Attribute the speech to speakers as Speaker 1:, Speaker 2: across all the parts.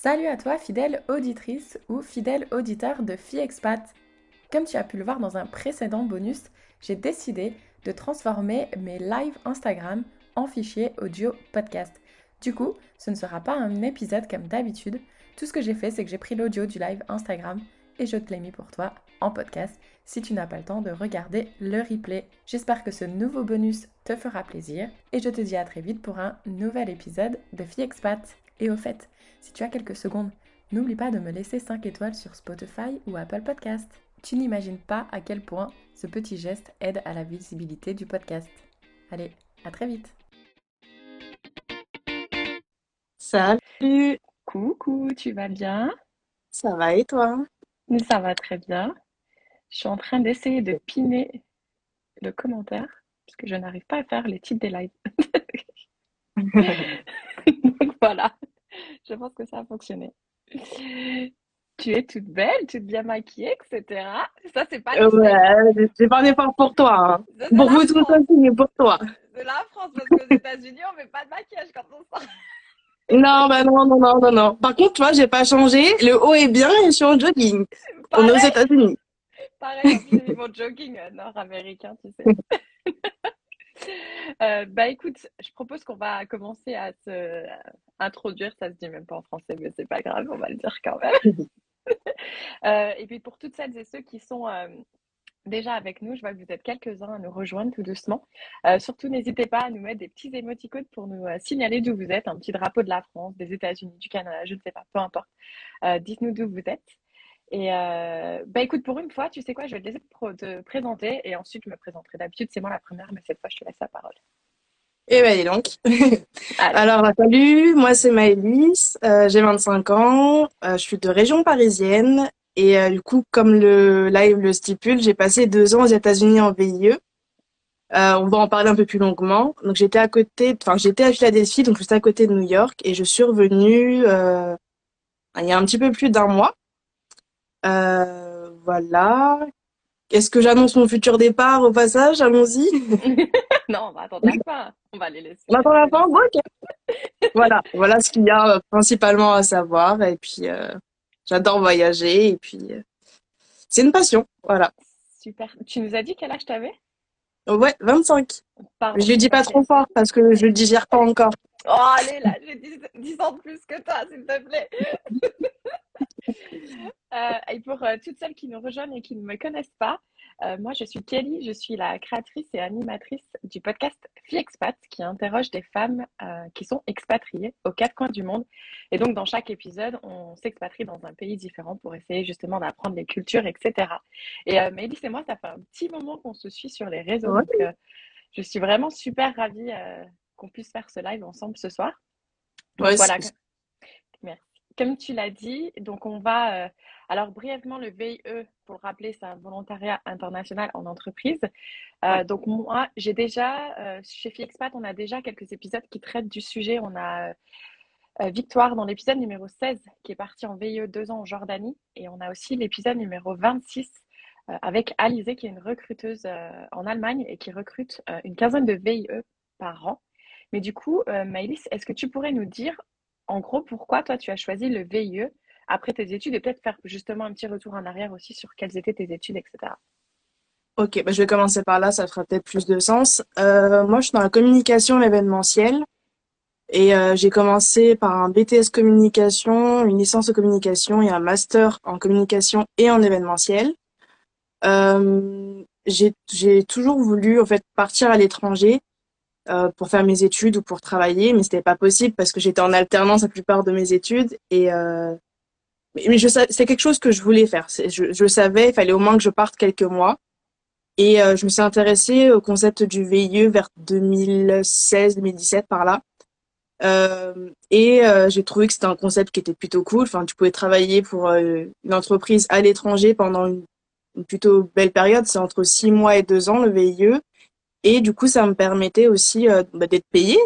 Speaker 1: Salut à toi, fidèle auditrice ou fidèle auditeur de FiExpat. Comme tu as pu le voir dans un précédent bonus, j'ai décidé de transformer mes lives Instagram en fichier audio podcast. Du coup, ce ne sera pas un épisode comme d'habitude. Tout ce que j'ai fait, c'est que j'ai pris l'audio du live Instagram et je te l'ai mis pour toi en podcast si tu n'as pas le temps de regarder le replay. J'espère que ce nouveau bonus te fera plaisir et je te dis à très vite pour un nouvel épisode de FiExpat. Et au fait, si tu as quelques secondes, n'oublie pas de me laisser 5 étoiles sur Spotify ou Apple Podcast. Tu n'imagines pas à quel point ce petit geste aide à la visibilité du podcast. Allez, à très vite.
Speaker 2: Salut,
Speaker 1: Coucou, tu vas bien?
Speaker 2: Ça va et toi?
Speaker 1: Ça va très bien. Je suis en train d'essayer de piner le commentaire parce que je n'arrive pas à faire les titres des lives. Donc voilà, je pense que ça a fonctionné. Tu es toute belle, toute bien maquillée, etc. Ça, c'est pas le
Speaker 2: Ouais, c'est pas un effort pour toi. hein.
Speaker 1: Ça,
Speaker 2: Pour vous tous aussi, mais pour toi.
Speaker 1: C'est la France, parce qu'aux États-Unis, on met pas de maquillage quand on sort.
Speaker 2: Non, bah non, non, non, non, non. Par contre, tu vois, j'ai pas changé. Le haut est bien et je suis en jogging. On est aux États-Unis.
Speaker 1: pareil, plus, mon jogging euh, nord-américain, tu sais. Euh, bah écoute, je propose qu'on va commencer à se introduire, ça se dit même pas en français, mais c'est pas grave, on va le dire quand même. Euh, et puis pour toutes celles et ceux qui sont euh, déjà avec nous, je vois que vous êtes quelques-uns à nous rejoindre tout doucement. Surtout, n'hésitez pas à nous mettre des petits émoticônes pour nous signaler d'où vous êtes, un petit drapeau de la France, des États-Unis, du Canada, je ne sais pas, peu importe. Dites-nous d'où vous êtes. Et euh, bah écoute, pour une fois, tu sais quoi, je vais te laisser te, présenter et ensuite je me présenterai. D'habitude, c'est moi la première, mais cette fois, je te laisse la parole.
Speaker 2: Eh ben, dis donc. Alors, bah, salut, moi c'est Maëlys, euh, j'ai 25 ans, euh, je suis de région parisienne et euh, du coup, comme le live le stipule, j'ai passé deux ans aux États-Unis en VIE. Euh, on va en parler un peu plus longuement. Donc j'étais à côté, enfin j'étais à Philadelphie, donc juste à côté de New York, et je suis revenue euh, il y a un petit peu plus d'un mois. Euh, voilà. Est-ce que j'annonce mon futur départ au passage? Allons-y.
Speaker 1: non, on va attendre la fin. On va les laisser.
Speaker 2: On attend la fin? Bon. Voilà, voilà ce qu'il y a euh, principalement à savoir. Et puis euh, j'adore voyager, et puis euh, c'est une passion. Voilà.
Speaker 1: Super. Tu nous as dit quel âge t'avais?
Speaker 2: Ouais, 25.
Speaker 1: Pardon.
Speaker 2: Je le dis pas trop fort parce que je le digère pas encore.
Speaker 1: Oh, allez, là, j'ai 10, 10 ans de plus que toi, s'il te plaît. Euh, et pour euh, toutes celles qui nous rejoignent et qui ne me connaissent pas, euh, moi, je suis Kelly, je suis la créatrice et animatrice du podcast FiExpat qui interroge des femmes qui sont expatriées aux quatre coins du monde. Et donc, dans chaque épisode, on s'expatrie dans un pays différent pour essayer justement d'apprendre les cultures, etc. Et Mélisse et moi, ça fait un petit moment qu'on se suit sur les réseaux. Donc, je suis vraiment super ravie qu'on puisse faire ce live ensemble ce soir. Donc
Speaker 2: Ouais,
Speaker 1: voilà, merci. Comme tu l'as dit, donc on va euh, alors brièvement le VIE pour le rappeler, c'est un volontariat international en entreprise. Euh, donc moi, j'ai déjà euh, chez FiExpat, on a déjà quelques épisodes qui traitent du sujet. On a Victoire dans l'épisode numéro 16 qui est partie en VIE deux ans en Jordanie et on a aussi l'épisode numéro 26 euh, avec Alizé qui est une recruteuse en Allemagne et qui recrute une quinzaine de VIE par an. Mais du coup, Maëlys, est-ce que tu pourrais nous dire en gros pourquoi toi tu as choisi le VIE après tes études et peut-être faire justement un petit retour en arrière aussi sur quelles étaient tes études, etc.
Speaker 2: Ok, bah, je vais commencer par là, ça fera peut-être plus de sens. Euh, moi, je suis dans la communication événementielle et euh, j'ai commencé par un BTS communication, une licence de communication et un master en communication et en événementiel. Euh, j'ai toujours voulu en fait partir à l'étranger euh, pour faire mes études ou pour travailler, mais c'était pas possible parce que j'étais en alternance la plupart de mes études et euh, mais, je c'est quelque chose que je voulais faire. Je, je savais, il fallait au moins que je parte quelques mois. Et euh, je me suis intéressée au concept du VIE vers 2016-2017 par là. Euh, et euh, j'ai trouvé que c'était un concept qui était plutôt cool. Enfin, tu pouvais travailler pour euh, une entreprise à l'étranger pendant une, une plutôt belle période. C'est entre six mois et deux ans le VIE. Et du coup, ça me permettait aussi euh, bah, d'être payé.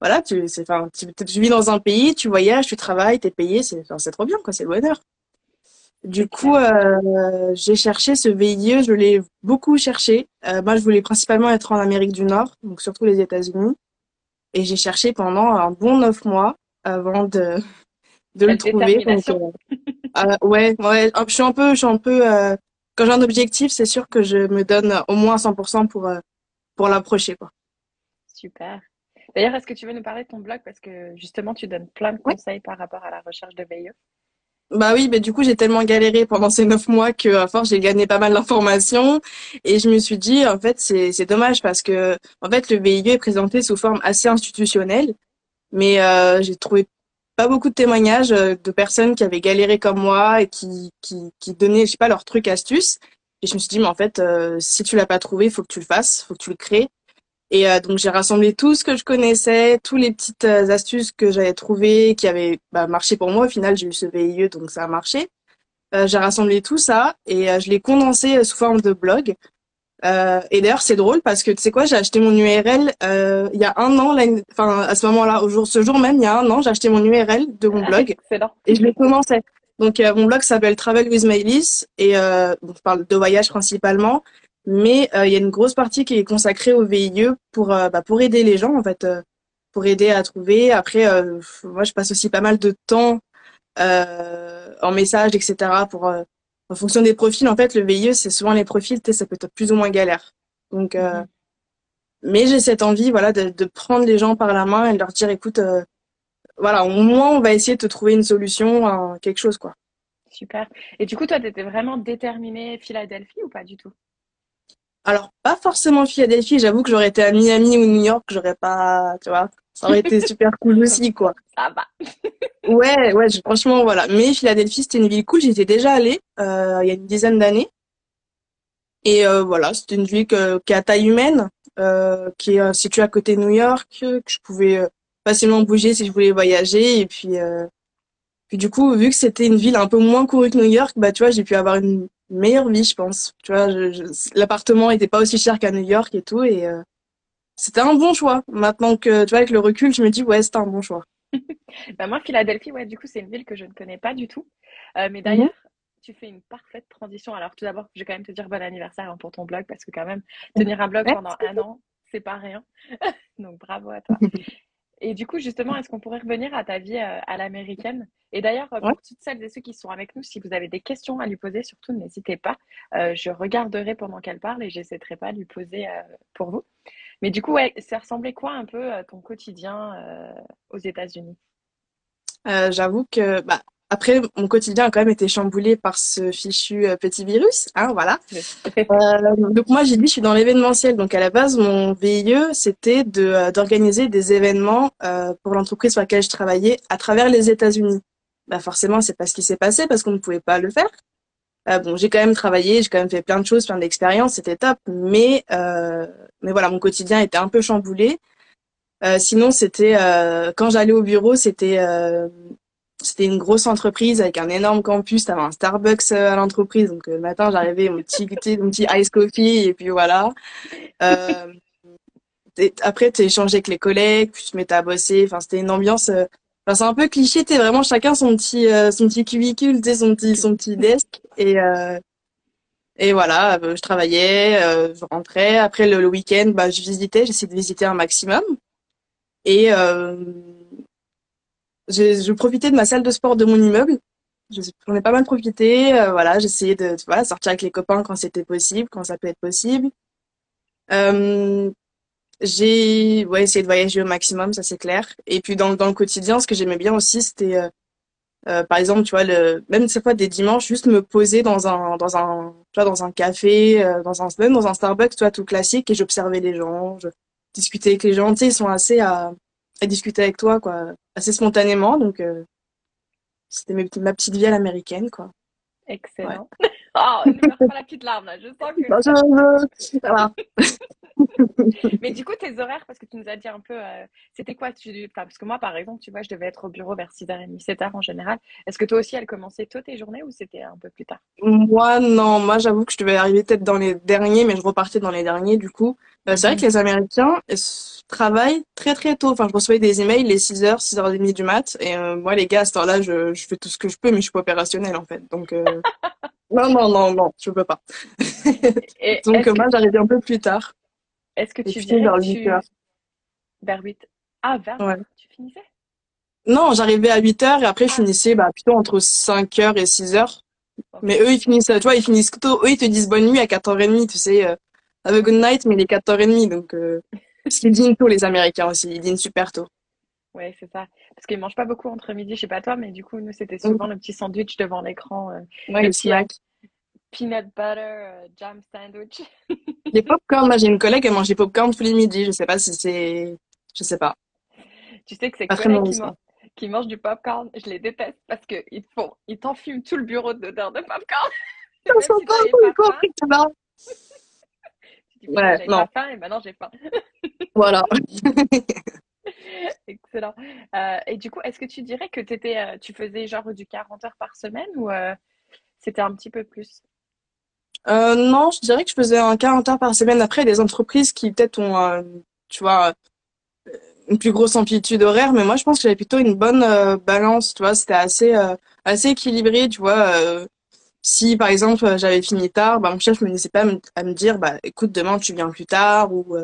Speaker 2: Voilà, tu, c'est, enfin, tu, tu vis dans un pays, tu voyages, tu travailles, t'es payé, c'est, enfin, c'est trop bien, quoi, c'est le bonheur. Du coup, euh, j'ai cherché ce VIE, je l'ai beaucoup cherché. Euh, moi, je voulais principalement être en Amérique du Nord, donc surtout les États-Unis. Et j'ai cherché pendant un bon neuf mois avant de, de le trouver. ouais, ouais, je suis un peu, je suis un peu. quand j'ai un objectif, c'est sûr que je me donne au moins 100% pour pour l'approcher, quoi.
Speaker 1: Super. D'ailleurs, est-ce que tu veux nous parler de ton blog? Parce que justement, tu donnes plein de conseils par rapport à la recherche de VIE
Speaker 2: bah oui, mais du coup, j'ai tellement galéré pendant ces neuf mois que, à force, j'ai gagné pas mal d'informations. Et je me suis dit, en fait, c'est, c'est dommage parce que, en fait, le VIE est présenté sous forme assez institutionnelle. Mais euh, j'ai trouvé pas beaucoup de témoignages euh, de personnes qui avaient galéré comme moi et qui, qui, qui donnaient, je sais pas, leurs trucs, astuces. Et je me suis dit, mais en fait, euh, si tu l'as pas trouvé, il faut que tu le fasses, faut que tu le crées. Et euh, donc j'ai rassemblé tout ce que je connaissais, toutes les petites euh, astuces que j'avais trouvées, qui avaient bah, marché pour moi. Au final, j'ai eu ce VIE, donc ça a marché. Euh, j'ai rassemblé tout ça et je l'ai condensé sous forme de blog. et d'ailleurs, c'est drôle parce que tu sais quoi, j'ai acheté mon URL il y a un an, enfin à ce moment-là, au jour, ce jour même, il y a un an, j'ai acheté mon URL de mon blog et je l'ai commencé. Donc mon blog s'appelle Travel with Maëlys et bon, je parle de voyage principalement mais euh, il y a une grosse partie qui est consacrée au VIE pour euh, bah, pour aider les gens en fait, euh, pour aider à trouver. Après, moi je passe aussi pas mal de temps en message, etc. Pour en fonction des profils, en fait, le VIE c'est souvent les profils, ça peut être plus ou moins galère. Donc, mhm. mais j'ai cette envie, voilà, de, de, prendre les gens par la main et de leur dire, écoute, voilà, au moins on va essayer de te trouver une solution, quelque chose quoi.
Speaker 1: Super. Et du coup, toi, tu étais vraiment déterminée Philadelphie ou pas du tout?
Speaker 2: Alors, pas forcément Philadelphie. J'avoue que j'aurais été à Miami ou New York, j'aurais pas, tu vois, ça aurait été super cool aussi, quoi.
Speaker 1: Ça va.
Speaker 2: ouais, ouais, franchement, voilà. Mais Philadelphie, c'était une ville cool. J'y étais déjà allée euh, il y a une dizaine d'années. Et euh, voilà, c'était une ville qui est à taille humaine, euh, qui est située à côté de New York, que je pouvais facilement bouger si je voulais voyager. Et puis, puis du coup, vu que c'était une ville un peu moins courue que New York, bah tu vois, j'ai pu avoir une meilleure vie, je pense. Tu vois, l'appartement était pas aussi cher qu'à New York et tout, et euh, c'était un bon choix. Maintenant que, tu vois, avec le recul, je me dis, ouais, c'était un bon choix.
Speaker 1: bah moi, Philadelphie, ouais, du coup, c'est une ville que je ne connais pas du tout. Euh, mais d'ailleurs, mhm. tu fais une parfaite transition. Alors, tout d'abord, je vais quand même te dire bon anniversaire hein, pour ton blog, parce que quand même, tenir un blog pendant un an, c'est pas rien. Donc, bravo à toi. Et du coup, justement, est-ce qu'on pourrait revenir à ta vie euh, à l'américaine? Et d'ailleurs, pour toutes celles et ceux qui sont avec nous, si vous avez des questions à lui poser, surtout n'hésitez pas. Euh, je regarderai pendant qu'elle parle et j'essaierai pas de lui poser euh, pour vous. Mais du coup, ouais, ça ressemblait quoi un peu à ton quotidien aux États-Unis?
Speaker 2: J'avoue que bah, après, mon quotidien a quand même été chamboulé par ce fichu euh, petit virus, hein, voilà. euh, donc moi, j'ai dit, je suis dans l'événementiel. Donc à la base, mon VIE, c'était de euh, d'organiser des événements euh, pour l'entreprise sur laquelle je travaillais à travers les États-Unis. Bah forcément, c'est pas ce qui s'est passé parce qu'on ne pouvait pas le faire. bon, j'ai quand même travaillé, j'ai quand même fait plein de choses, plein d'expériences, c'était top. Mais mais voilà, mon quotidien était un peu chamboulé. sinon, c'était quand j'allais au bureau, c'était c'était une grosse entreprise avec un énorme campus. T'avais un Starbucks euh, à l'entreprise. Donc, euh, le matin, j'arrivais, mon petit, mon petit ice coffee, et puis voilà. Euh, après, tu échangé avec les collègues, puis tu te mettais à bosser. Enfin, c'était une ambiance. C'est un peu cliché. T'es vraiment chacun son petit, son petit cubicule, tu son petit, son petit desk. Et, et voilà, je travaillais, je rentrais. Après, le, le week-end, bah, je visitais. J'essayais de visiter un maximum. Et je profitais de ma salle de sport de mon immeuble. J'en ai pas mal profité. Euh, voilà, j'essayais de voilà, sortir avec les copains quand c'était possible, quand ça peut être possible. Euh, j'ai ouais, essayé de voyager au maximum, ça c'est clair. Et puis dans, dans le quotidien, ce que j'aimais bien aussi, c'était euh, euh, par exemple, tu vois, le, même cette fois des dimanches, juste me poser dans un, dans un, tu vois, dans un café, euh, dans un, même dans un Starbucks, tu vois, tout classique, et j'observais les gens, je discutais avec les gens. Tu sais, ils sont assez à, à discuter avec toi, quoi, assez spontanément. Donc, euh, c'était ma petite vie à l'américaine, quoi.
Speaker 1: Excellent. oh, ne pas la petite larme, là. Je sens que.
Speaker 2: Voilà.
Speaker 1: Mais du coup, tes horaires, parce que tu nous as dit un peu, euh, c'était quoi tu... Parce que moi, par exemple, tu vois, je devais être au bureau vers 6h30, 7h en général. Est-ce que toi aussi, elle commençait tôt tes journées ou c'était un peu plus tard?
Speaker 2: Moi, non. Moi, j'avoue que je devais arriver peut-être dans les derniers, mais je repartais dans les derniers, du coup. Euh, c'est vrai que les Américains travaillent très très tôt. Enfin, je recevais des emails les 6h, 6h30 du mat. Et euh, moi, les gars, à ce temps-là, je, je, fais tout ce que je peux, mais je suis pas opérationnelle, en fait. Donc, non, non, non, non, je peux pas. Donc, moi, j'arrivais un peu plus tard.
Speaker 1: Est-ce que tu viens vers 8 heures. Vers 8 Ah, vers 8 Tu finissais?
Speaker 2: Non, j'arrivais à 8 heures et après je finissais bah, plutôt entre 5 heures et 6 heures. Mais eux, ils finissent, tu vois, ils finissent tôt. Eux, ils te disent bonne nuit à 4h30, tu sais. Euh, have a good night, mais il est 4h30. Donc, euh, parce qu'ils dînent tôt, les Américains aussi. Ils dînent super tôt.
Speaker 1: Ouais, c'est ça. Parce qu'ils mangent pas beaucoup entre midi, je sais pas toi, mais du coup, nous, c'était souvent le petit sandwich devant l'écran. Euh,
Speaker 2: ouais, le petit
Speaker 1: peanut butter euh, jam sandwich.
Speaker 2: les popcorn, moi, j'ai une collègue, elle mange des popcorn tous les midis. Je sais pas si c'est. Je sais pas.
Speaker 1: Tu sais que c'est collègues qui, qui mangent du popcorn, je les déteste parce qu'ils font, ils t'enfument tout le bureau d'odeur de popcorn.
Speaker 2: Ils sont pas
Speaker 1: faim. tu dis, ouais, non. pas faim et maintenant j'ai faim.
Speaker 2: voilà.
Speaker 1: Excellent. Euh, et du coup, est-ce que tu dirais que étais, euh, tu faisais genre du 40 heures par semaine ou euh, c'était un petit peu plus?
Speaker 2: Non, je dirais que je faisais un 40 heures par semaine. Après, il y a des entreprises qui peut-être ont, tu vois, une plus grosse amplitude horaire, mais moi je pense que j'avais plutôt une bonne euh, balance, tu vois, c'était assez euh, assez équilibré, tu vois. Euh, si par exemple j'avais fini tard, bah mon chef me laissait pas à me dire bah écoute demain tu viens plus tard ou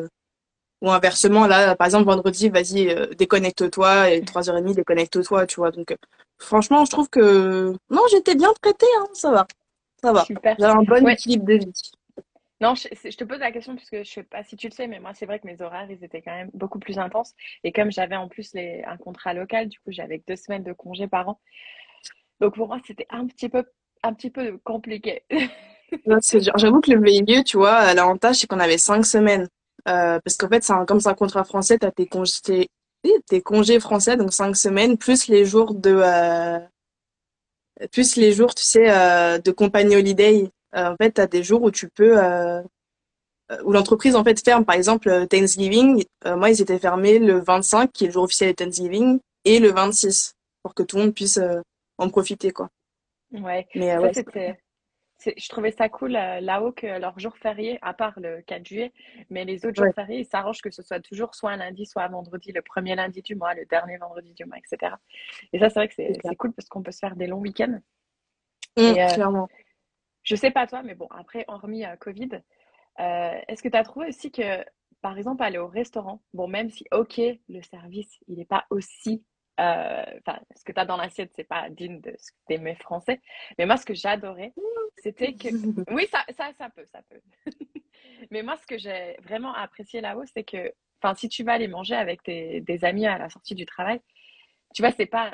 Speaker 2: ou inversement là par exemple vendredi vas-y déconnecte-toi et 3h30 déconnecte-toi, tu vois. Donc franchement, je trouve que non, j'étais bien traitée hein, ça va. Ça va. Super. J'avais un bon équilibre de vie.
Speaker 1: Non, je, te pose la question puisque je sais pas si tu le sais, mais moi, c'est vrai que mes horaires, ils étaient quand même beaucoup plus intenses. Et comme j'avais en plus les, un contrat local, du coup, j'avais deux semaines de congé par an. Donc pour moi, c'était un petit peu, un petit peu compliqué.
Speaker 2: J'avoue que le milieu, tu vois, l'avantage, c'est qu'on avait cinq semaines. Euh, parce qu'en fait, c'est comme c'est un contrat français, tu as tes congés, tes congés français, donc cinq semaines, plus les jours de, euh, plus les jours, tu sais, euh, de compagnie holiday. Euh, en fait, tu as des jours où tu peux euh, euh, où l'entreprise en fait ferme. Par exemple, Thanksgiving, moi ils étaient fermés le 25, qui est le jour officiel de Thanksgiving, et le 26, pour que tout le monde puisse en profiter, quoi.
Speaker 1: Ouais. Mais ouais, c'était. Je trouvais ça cool là-haut que leur jour férié, à part le 4 juillet, mais les autres jours fériés, ils s'arrangent que ce soit toujours soit un lundi, soit un vendredi, le premier lundi du mois, le dernier vendredi du mois, etc. Et ça, c'est vrai que c'est cool parce qu'on peut se faire des longs week-ends.
Speaker 2: Mmh, clairement.
Speaker 1: Je sais pas toi, mais bon, après, hormis euh, Covid, euh, est-ce que tu as trouvé aussi que, par exemple, aller au restaurant, bon, même si, ok, le service, il n'est pas aussi. Euh, enfin, ce que tu as dans l'assiette, c'est pas digne de ce que t'aimais français. Mais moi, ce que j'adorais, c'était que. Oui, ça, ça, ça peut, ça peut. mais moi, ce que j'ai vraiment apprécié là-haut, c'est que, enfin, si tu vas aller manger avec tes, des amis à la sortie du travail, tu vois, c'est pas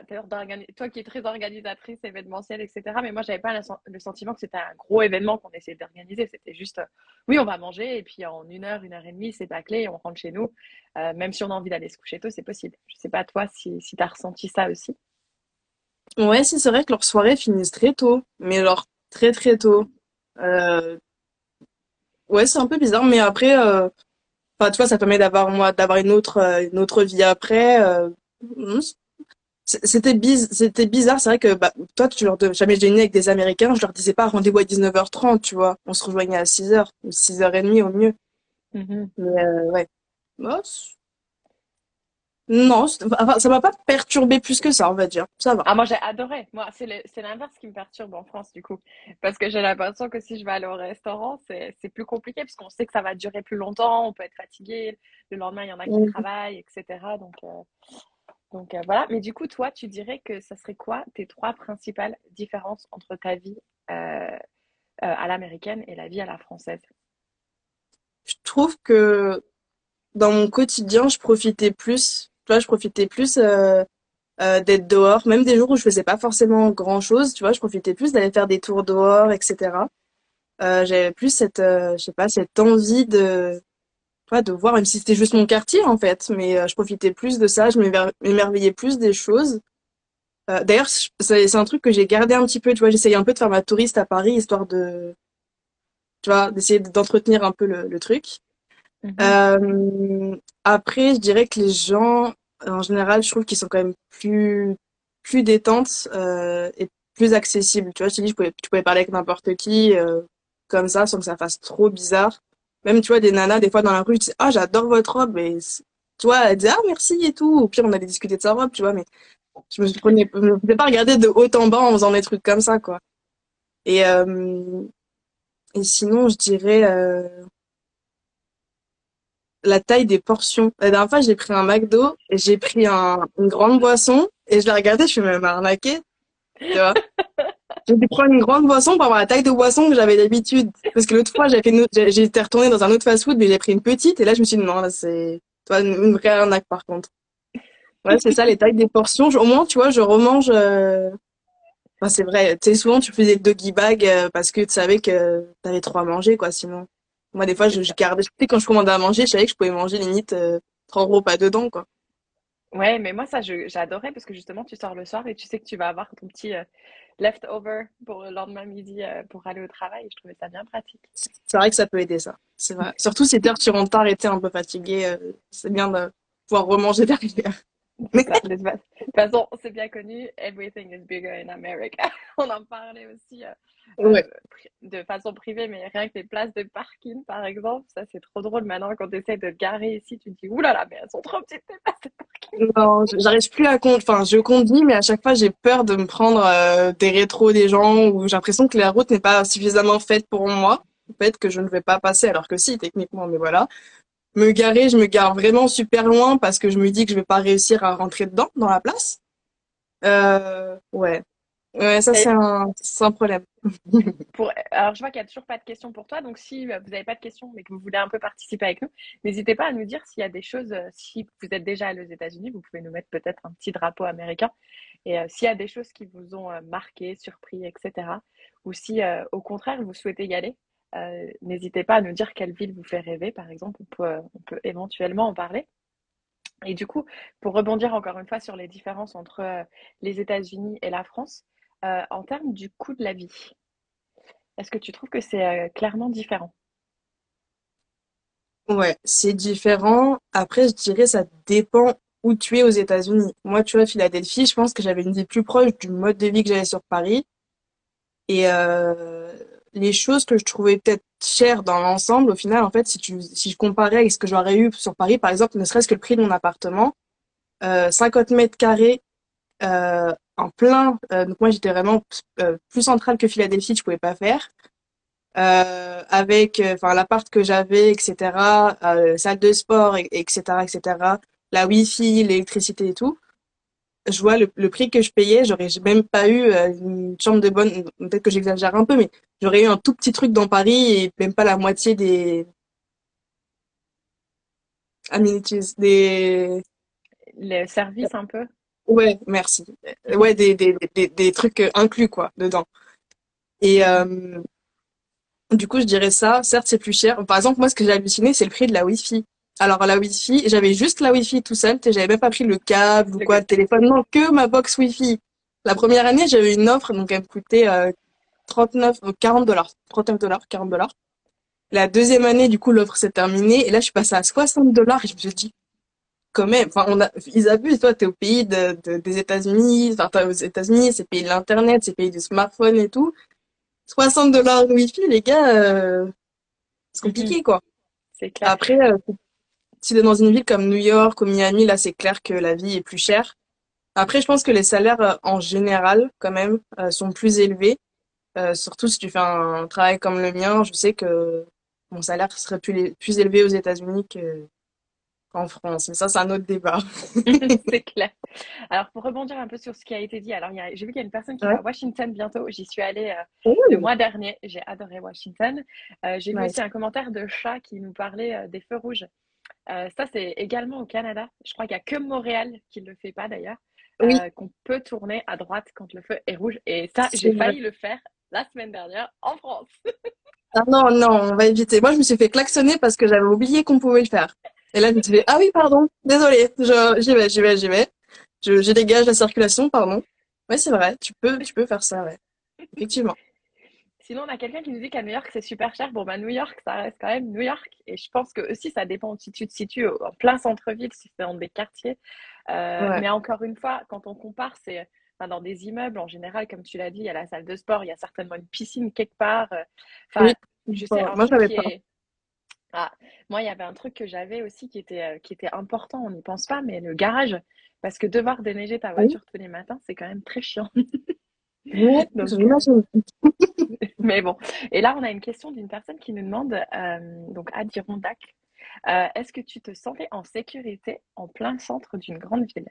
Speaker 1: toi qui es très organisatrice événementielle, etc. Mais moi, j'avais pas le sentiment que c'était un gros événement qu'on essayait d'organiser. C'était juste, euh, oui, on va manger et puis en une heure, une heure et demie, c'est bâclé et on rentre chez nous. Euh, même si on a envie d'aller se coucher tôt, c'est possible. Je sais pas toi si, si tu as ressenti ça aussi.
Speaker 2: Ouais, c'est vrai que leurs soirées finissent très tôt, mais alors très très tôt. Euh, ouais, c'est un peu bizarre, mais après, enfin, tu vois, ça permet d'avoir moi d'avoir une autre une autre vie après. C'était c'était bizarre c'est vrai que bah, toi tu leur jamais déjeuner avec des américains je leur disais pas rendez-vous à 19h30 tu vois. On se rejoignait à 6h ou 6h30 au mieux. Mm-hmm. mais euh, ouais. Non enfin, ça m'a pas perturbé plus que ça on va dire. Ça va.
Speaker 1: Ah moi j'ai adoré. Moi c'est l'inverse qui me perturbe en France du coup. Parce que j'ai l'impression que si je vais aller au restaurant c'est plus compliqué parce qu'on sait que ça va durer plus longtemps on peut être fatigué. Le lendemain il y en a qui travaillent etc donc euh, donc euh, voilà, mais du coup, toi, tu dirais que ça serait quoi tes trois principales différences entre ta vie euh, euh, à l'américaine et la vie à la française?
Speaker 2: Je trouve que dans mon quotidien, je profitais plus, tu je profitais plus d'être dehors, même des jours où je faisais pas forcément grand chose, tu vois, je profitais plus d'aller faire des tours dehors, etc. J'avais plus cette, je sais pas, cette envie de de voir, même si c'était juste mon quartier en fait, mais euh, je profitais plus de ça, je m'émerveillais plus des choses. Euh, d'ailleurs, c'est un truc que j'ai gardé un petit peu, tu vois, j'essayais un peu de faire ma touriste à Paris, histoire de, tu vois, d'essayer d'entretenir un peu le, truc. Mhm. Euh, après, je dirais que les gens, en général, je trouve qu'ils sont quand même plus, plus détentes et plus accessibles. Tu vois, je te dis, tu pouvais parler avec n'importe qui comme ça, sans que ça fasse trop bizarre. Même, tu vois, des nanas, des fois, dans la rue, tu dis, ah, j'adore votre robe, mais, tu vois, elle dit, ah, merci et tout. Au pire, on allait discuter de sa robe, tu vois, mais je me prenais, je me faisais pas regarder de haut en bas en faisant des trucs comme ça, quoi. Et, euh, et sinon, je dirais, euh, la taille des portions. La dernière fois, j'ai pris un McDo et j'ai pris un, une grande boisson Et je l'ai regardé, je suis même arnaquée. Tu vois J'ai dû une grande boisson pour avoir la taille de boisson que j'avais d'habitude. Parce que l'autre fois, été retournée dans un autre fast-food, mais j'ai pris une petite. Et là, je me suis dit, non, c'est une vraie arnaque, par contre. Ouais, c'est ça, les tailles des portions. Au moins, tu vois, je remange. Euh... Enfin, c'est vrai. Tu sais, souvent, tu faisais le doggy bag euh, parce que tu savais que tu avais trop à manger, quoi, sinon. Moi, des fois, je, je gardais. Quand je commandais à manger, je savais que je pouvais manger limite euh, trois repas dedans, quoi.
Speaker 1: Ouais, mais moi, ça, j'adorais parce que justement, tu sors le soir et tu sais que tu vas avoir ton petit euh, leftover pour le lendemain midi euh, pour aller au travail. Je trouvais ça bien pratique.
Speaker 2: C'est vrai que ça peut aider, ça. C'est vrai. Surtout si tu rentres tard et t'es un peu fatigué, euh, c'est bien de pouvoir remanger derrière.
Speaker 1: De toute façon, c'est bien connu, everything is bigger in America. On en parlait aussi euh, de façon privée, mais rien que les places de parking, par exemple, ça c'est trop drôle maintenant quand tu essaies de garer ici, tu te dis oulala, mais elles sont trop petites les places de parking.
Speaker 2: Non, j'arrive plus à compter. Enfin, je conduis, mais à chaque fois j'ai peur de me prendre euh, des rétros des gens ou j'ai l'impression que la route n'est pas suffisamment faite pour moi. Peut-être que je ne vais pas passer, alors que si, techniquement, mais voilà. Me garer, je me gare vraiment super loin parce que je me dis que je vais pas réussir à rentrer dedans, dans la place. Euh, ouais. Ouais, ça, c'est un, problème.
Speaker 1: alors, je vois qu'il n'y a toujours pas de questions pour toi. Donc, si euh, vous n'avez pas de questions, mais que vous voulez un peu participer avec nous, n'hésitez pas à nous dire s'il y a des choses. Euh, si vous êtes déjà allé aux États-Unis, vous pouvez nous mettre peut-être un petit drapeau américain. Et s'il y a des choses qui vous ont marqué, surpris, etc. Ou si, au contraire, vous souhaitez y aller, n'hésitez pas à nous dire quelle ville vous fait rêver, par exemple. On peut, on peut éventuellement en parler. Et du coup, pour rebondir encore une fois sur les différences entre les États-Unis et la France, euh, en termes du coût de la vie, est-ce que tu trouves que c'est euh, clairement différent?
Speaker 2: Ouais, c'est différent. Après, je dirais ça dépend où tu es aux États-Unis. Moi, tu vois, Philadelphie, je pense que j'avais une vie plus proche du mode de vie que j'avais sur Paris. Et euh, les choses que je trouvais peut-être chères dans l'ensemble, au final, en fait, si tu si je comparais avec ce que j'aurais eu sur Paris, par exemple, ne serait-ce que le prix de mon appartement, 50 mètres carrés en plein. Euh, donc moi j'étais vraiment euh, plus centrale que Philadelphie, je pouvais pas faire. Euh, avec enfin l'appart que j'avais, etc. salle de sport, etc., etc. La wifi, l'électricité et tout. Je vois le, prix que je payais, j'aurais même pas eu une chambre de bonne. Peut-être que j'exagère un peu, mais j'aurais eu un tout petit truc dans Paris et même pas la moitié des amenities, des
Speaker 1: les services un peu.
Speaker 2: Ouais, merci. Ouais, des, des, des, des trucs inclus, quoi, dedans. Et euh, du coup, je dirais ça. Certes, c'est plus cher. Par exemple, moi, ce que j'ai halluciné, c'est le prix de la Wi-Fi. Alors, la Wi-Fi, j'avais juste la Wi-Fi tout seul. J'avais même pas pris le câble ou quoi, le téléphone. Non, que ma box Wi-Fi. La première année, j'avais une offre, donc elle me coûtait euh, 39, 40 dollars. 39 dollars, 40 dollars. La deuxième année, du coup, l'offre s'est terminée. Et là, je suis passée à 60 dollars et je me suis dit, quand même, enfin, on a, ils abusent. Toi, t'es au pays de, des États-Unis, enfin, t'es aux États-Unis, c'est pays de l'internet, c'est pays du smartphone et tout. 60 dollars wifi, les gars, euh, c'est compliqué, mhm. quoi.
Speaker 1: C'est clair.
Speaker 2: Après, euh, si t'es dans une ville comme New York ou Miami, là, c'est clair que la vie est plus chère. Après, je pense que les salaires, euh, en général, quand même, sont plus élevés. surtout si tu fais un travail comme le mien, je sais que mon salaire serait plus, plus élevé aux États-Unis que, en France. Mais ça, c'est un autre débat.
Speaker 1: c'est clair. Alors, pour rebondir un peu sur ce qui a été dit, alors j'ai vu qu'il y a une personne qui va à Washington bientôt. J'y suis allée euh, le mois dernier. J'ai adoré Washington. Euh, j'ai vu aussi un commentaire de chat qui nous parlait euh, des feux rouges. Ça, c'est également au Canada. Je crois qu'il n'y a que Montréal qui ne le fait pas d'ailleurs. qu'on peut tourner à droite quand le feu est rouge. Et ça, j'ai failli le faire la semaine dernière en France.
Speaker 2: ah non, non, on va éviter. Moi, je me suis fait klaxonner parce que j'avais oublié qu'on pouvait le faire. Et là, je me suis ah oui, pardon, désolé, j'y vais, j'y vais, j'y vais. Je, je, dégage la circulation, pardon. Ouais, c'est vrai, tu peux, tu peux faire ça, ouais. Effectivement.
Speaker 1: Sinon, on a quelqu'un qui nous dit qu'à New York, c'est super cher. Bon, bah, New York, ça reste quand même New York. Et je pense que aussi, ça dépend si tu te situes en plein centre-ville, si c'est dans des quartiers. Euh, Mais encore une fois, quand on compare, c'est dans des immeubles, en général, comme tu l'as dit, il y a la salle de sport, il y a certainement une piscine quelque part. Euh, enfin, je sais, moi, j'avais pas. Ah, moi, il y avait un truc que j'avais aussi qui était, euh, qui était important, on n'y pense pas, mais le garage. Parce que devoir déneiger ta voiture tous les matins, c'est quand même très chiant. mais bon. Et là, on a une question d'une personne qui nous demande, euh, donc Adirondack, euh, est-ce que tu te sentais en sécurité en plein centre d'une grande ville?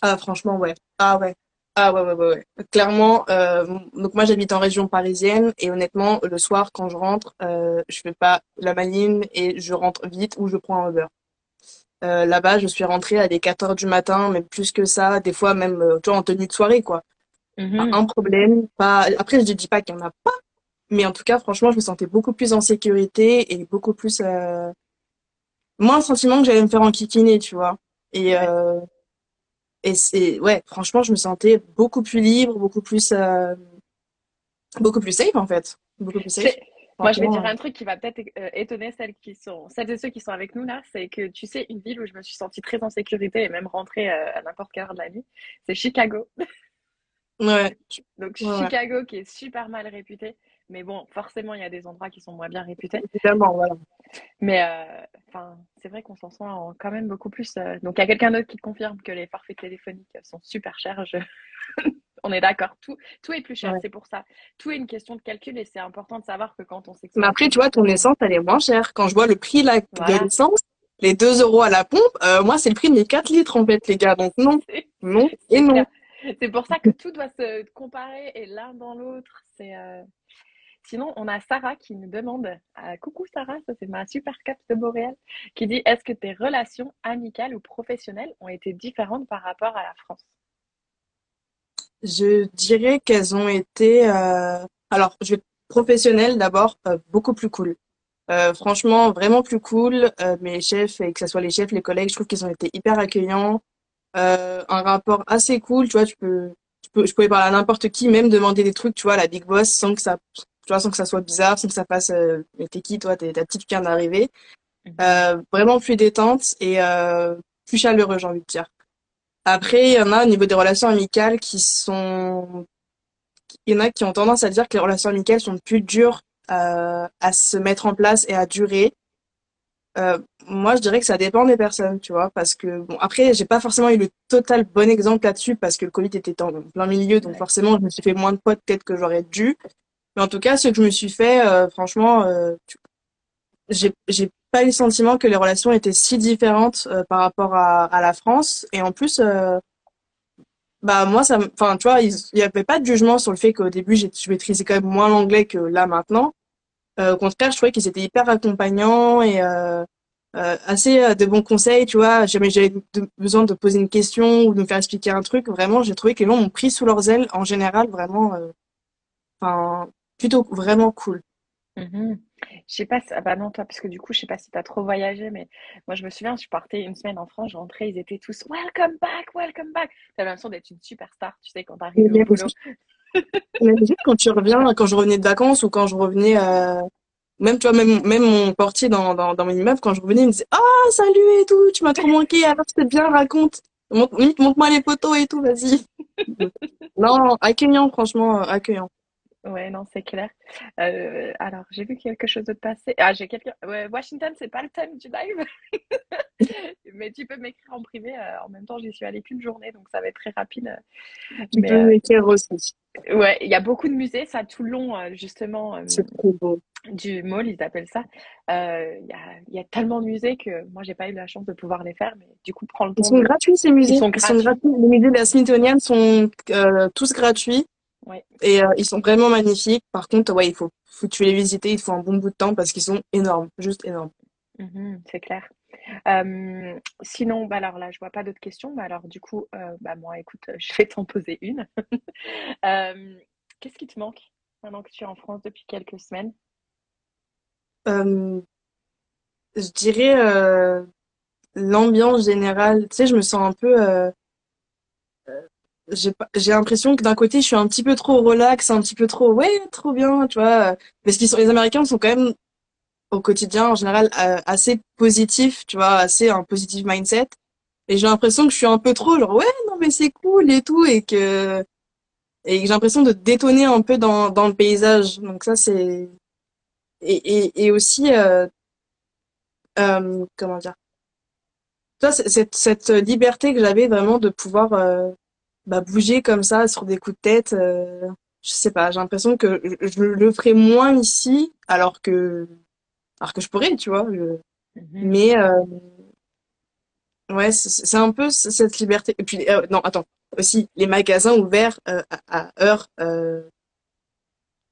Speaker 2: Ah, franchement, ouais. Ah, ouais. Ah, ouais, ouais, ouais, ouais. Clairement, euh, donc moi, j'habite en région parisienne et honnêtement, le soir, quand je rentre, je fais pas la maline et je rentre vite ou je prends un Uber. Là-bas, je suis rentrée à des 4 heures du matin, même plus que ça, des fois même, tu vois, en tenue de soirée, quoi.
Speaker 1: Mhm.
Speaker 2: un problème, pas... Après, je dis pas qu'il y en a pas, mais en tout cas, franchement, je me sentais beaucoup plus en sécurité et beaucoup plus... Euh... Moins le sentiment que j'allais me faire enquiquiner, tu vois. Et,
Speaker 1: Ouais.
Speaker 2: euh, et c'est... Ouais, franchement, je me sentais beaucoup plus libre, beaucoup plus... euh, Beaucoup plus safe, en fait. Beaucoup plus safe.
Speaker 1: moi, je vais dire un truc qui va peut-être étonner celles qui sont, celles et ceux qui sont avec nous là, c'est que tu sais, une ville où je me suis sentie très en sécurité et même rentrée à n'importe quelle heure de la nuit, c'est Chicago.
Speaker 2: ouais.
Speaker 1: Donc
Speaker 2: Ouais, ouais.
Speaker 1: Chicago qui est super mal réputé, mais bon, forcément, il y a des endroits qui sont moins bien réputés.
Speaker 2: Évidemment, voilà.
Speaker 1: Mais euh, c'est vrai qu'on s'en sent en- quand même beaucoup plus. euh, Donc il y a quelqu'un d'autre qui confirme que les forfaits téléphoniques sont super chers. Je- On est d'accord, tout, tout est plus cher,
Speaker 2: Ouais.
Speaker 1: c'est pour ça. Tout est une question de calcul et c'est important de savoir que quand on
Speaker 2: Mais après, tu vois, ton essence, elle est moins chère. Quand je vois le prix là, de l'essence, les 2 euros à la pompe, euh, moi, c'est le prix de mes 4 litres, en fait, les gars. Donc, non, non et non.
Speaker 1: clair. C'est pour ça que tout doit se comparer et l'un dans l'autre. Euh, Sinon, on a Sarah qui nous demande, euh, coucou Sarah, ça c'est ma super cap de Montréal, qui dit est-ce que tes relations amicales ou professionnelles ont été différentes par rapport à la France?
Speaker 2: Je dirais qu'elles ont été, euh, alors, je professionnelles d'abord, beaucoup plus cool. Franchement, vraiment plus cool. Mes chefs, et que ce soit les chefs, les collègues, je trouve qu'ils ont été hyper accueillants. Euh, un rapport assez cool, tu vois, tu peux, tu peux, je pouvais parler à n'importe qui, même demander des trucs, tu vois, à la big boss, sans que ça, tu vois, sans que ça soit bizarre, sans que ça fasse, euh, mais t'es qui, toi, t'es ta petite qui vient d'arriver.
Speaker 1: Mhm.
Speaker 2: Euh, vraiment plus détente et euh, plus chaleureux, j'ai envie de dire. Après, il y en a au niveau des relations amicales qui sont, il y en a qui ont tendance à dire que les relations amicales sont plus dures euh, à se mettre en place et à durer. Euh, moi, je dirais que ça dépend des personnes, tu vois, parce que bon, après, j'ai pas forcément eu le total bon exemple là-dessus parce que le Covid était en plein milieu, donc
Speaker 1: Ouais.
Speaker 2: forcément, je me suis fait moins de potes peut-être que j'aurais dû. Mais en tout cas, ce que je me suis fait, euh, franchement, euh, tu- j'ai j'ai pas eu le sentiment que les relations étaient si différentes euh, par rapport à, à la France. Et en plus, euh, bah moi, ça, enfin, tu vois, il y avait pas de jugement sur le fait qu'au début, j'ai- je maîtrisais quand même moins l'anglais que là maintenant. Euh, au contraire, je trouvais qu'ils étaient hyper accompagnants et euh, euh, assez de bons conseils, tu vois. Jamais j'avais besoin de poser une question ou de me faire expliquer un truc. Vraiment, j'ai trouvé que les gens m'ont pris sous leurs ailes en général, vraiment, enfin, plutôt vraiment cool.
Speaker 1: Mhm. Je sais pas, si- ah bah non, toi, parce que du coup, je sais pas si t'as trop voyagé, mais moi, je me souviens, je partais une semaine en France, je rentrais, ils étaient tous Welcome back, welcome back. T'as l'impression d'être une superstar, tu sais, quand t'arrives au boulot.
Speaker 2: Mais quand tu reviens, quand je revenais de vacances ou quand je revenais, euh, même, tu vois, même, même mon portier dans, dans, mon immeuble, quand je revenais, il me disait, ah, salut et tout, tu m'as trop manqué, alors c'était bien, raconte. Montre- Montre-moi les photos et tout, vas-y. Non, accueillant, franchement, euh, accueillant.
Speaker 1: Ouais, non, c'est clair. Euh, alors, j'ai vu quelque chose de passer. Ah, j'ai quelqu'un. Ouais, Washington, c'est pas le thème du live, mais tu peux m'écrire en privé. euh, en même temps, j'y suis allée qu'une journée, donc ça va être très rapide.
Speaker 2: Tu
Speaker 1: Mais
Speaker 2: peux
Speaker 1: euh,
Speaker 2: m'écrire aussi.
Speaker 1: ouais, il y a beaucoup de musées, ça, tout le long, justement,
Speaker 2: C'est trop beau.
Speaker 1: du mall, ils appellent ça. Euh, Il y a, il y a tellement de musées que moi, j'ai pas eu la chance de pouvoir les faire, mais du coup, prends le
Speaker 2: Ils
Speaker 1: temps
Speaker 2: sont
Speaker 1: de.
Speaker 2: gratuits, ces
Speaker 1: Ils
Speaker 2: musées.
Speaker 1: sont
Speaker 2: Ils sont
Speaker 1: gratuits.
Speaker 2: Les musées de la Smithsonian sont tous gratuits
Speaker 1: Ouais.
Speaker 2: et euh, ils sont vraiment magnifiques. Par contre, ouais, il faut, faut que tu les visites, il faut un bon bout de temps parce qu'ils sont énormes, juste énormes.
Speaker 1: Mhm, c'est clair. Euh, sinon, bah alors là, je vois pas d'autres questions. Mais alors, du coup, euh, bah moi, écoute, je vais t'en poser une. Qu'est-ce qui te manque maintenant que tu es en France depuis quelques semaines?
Speaker 2: Je dirais l'ambiance générale. Tu sais, je me sens un peu. J'ai l'impression que d'un côté, je suis un petit peu trop relax, un petit peu trop ouais, trop bien, tu vois. Parce qu'ils sont, les Américains sont quand même au quotidien en général euh, assez positifs, tu vois, assez un positive mindset. Et j'ai l'impression que je suis un peu trop genre ouais, non mais c'est cool et tout et que et j'ai l'impression de détonner un peu dans dans le paysage. Donc ça c'est et et et aussi euh, euh, comment dire? C'est- cette cette liberté que j'avais vraiment de pouvoir euh, bah, bouger comme ça sur des coups de tête, euh, je sais pas, j'ai l'impression que je, je le ferais moins ici, alors que, alors que je pourrais, tu vois. je-
Speaker 1: Mhm.
Speaker 2: mais, euh, Ouais, c'est c'est un peu cette liberté. Et puis, euh, non, attends. Aussi, les magasins ouverts euh, à, à heure euh,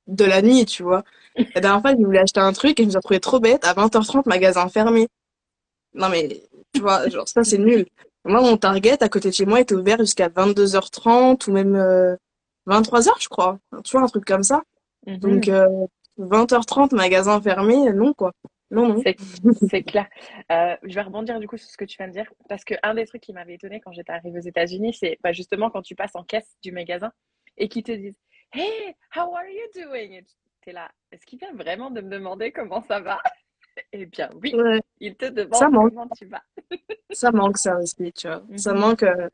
Speaker 2: de la nuit, tu vois. La dernière fois, je voulais acheter un truc et je me suis retrouvée trop bête. À 20h30, magasin fermé. Non, mais, tu vois, genre, ça, c'est nul. Moi, mon Target, à côté de chez moi, était ouvert jusqu'à 22h30 ou même euh, 23h, je crois. Tu vois, un truc comme ça. Donc,
Speaker 1: Mhm.
Speaker 2: euh, 20h30, magasin fermé, non, quoi. Non, non.
Speaker 1: C'est, clair. Euh, je vais rebondir du coup sur ce que tu viens de dire, parce que un des trucs qui m'avait étonné quand j'étais arrivée aux États-Unis, c'est bah, justement quand tu passes en caisse du magasin et qu'ils te disent Hey, how are you doing? T'es là, est-ce qu'il vient vraiment de me demander comment ça va? Eh bien, oui,
Speaker 2: Ouais,
Speaker 1: il te
Speaker 2: ça
Speaker 1: demande
Speaker 2: manque.
Speaker 1: comment tu vas.
Speaker 2: Ça manque, ça aussi, tu vois. Ça
Speaker 1: Mhm.
Speaker 2: manque. euh,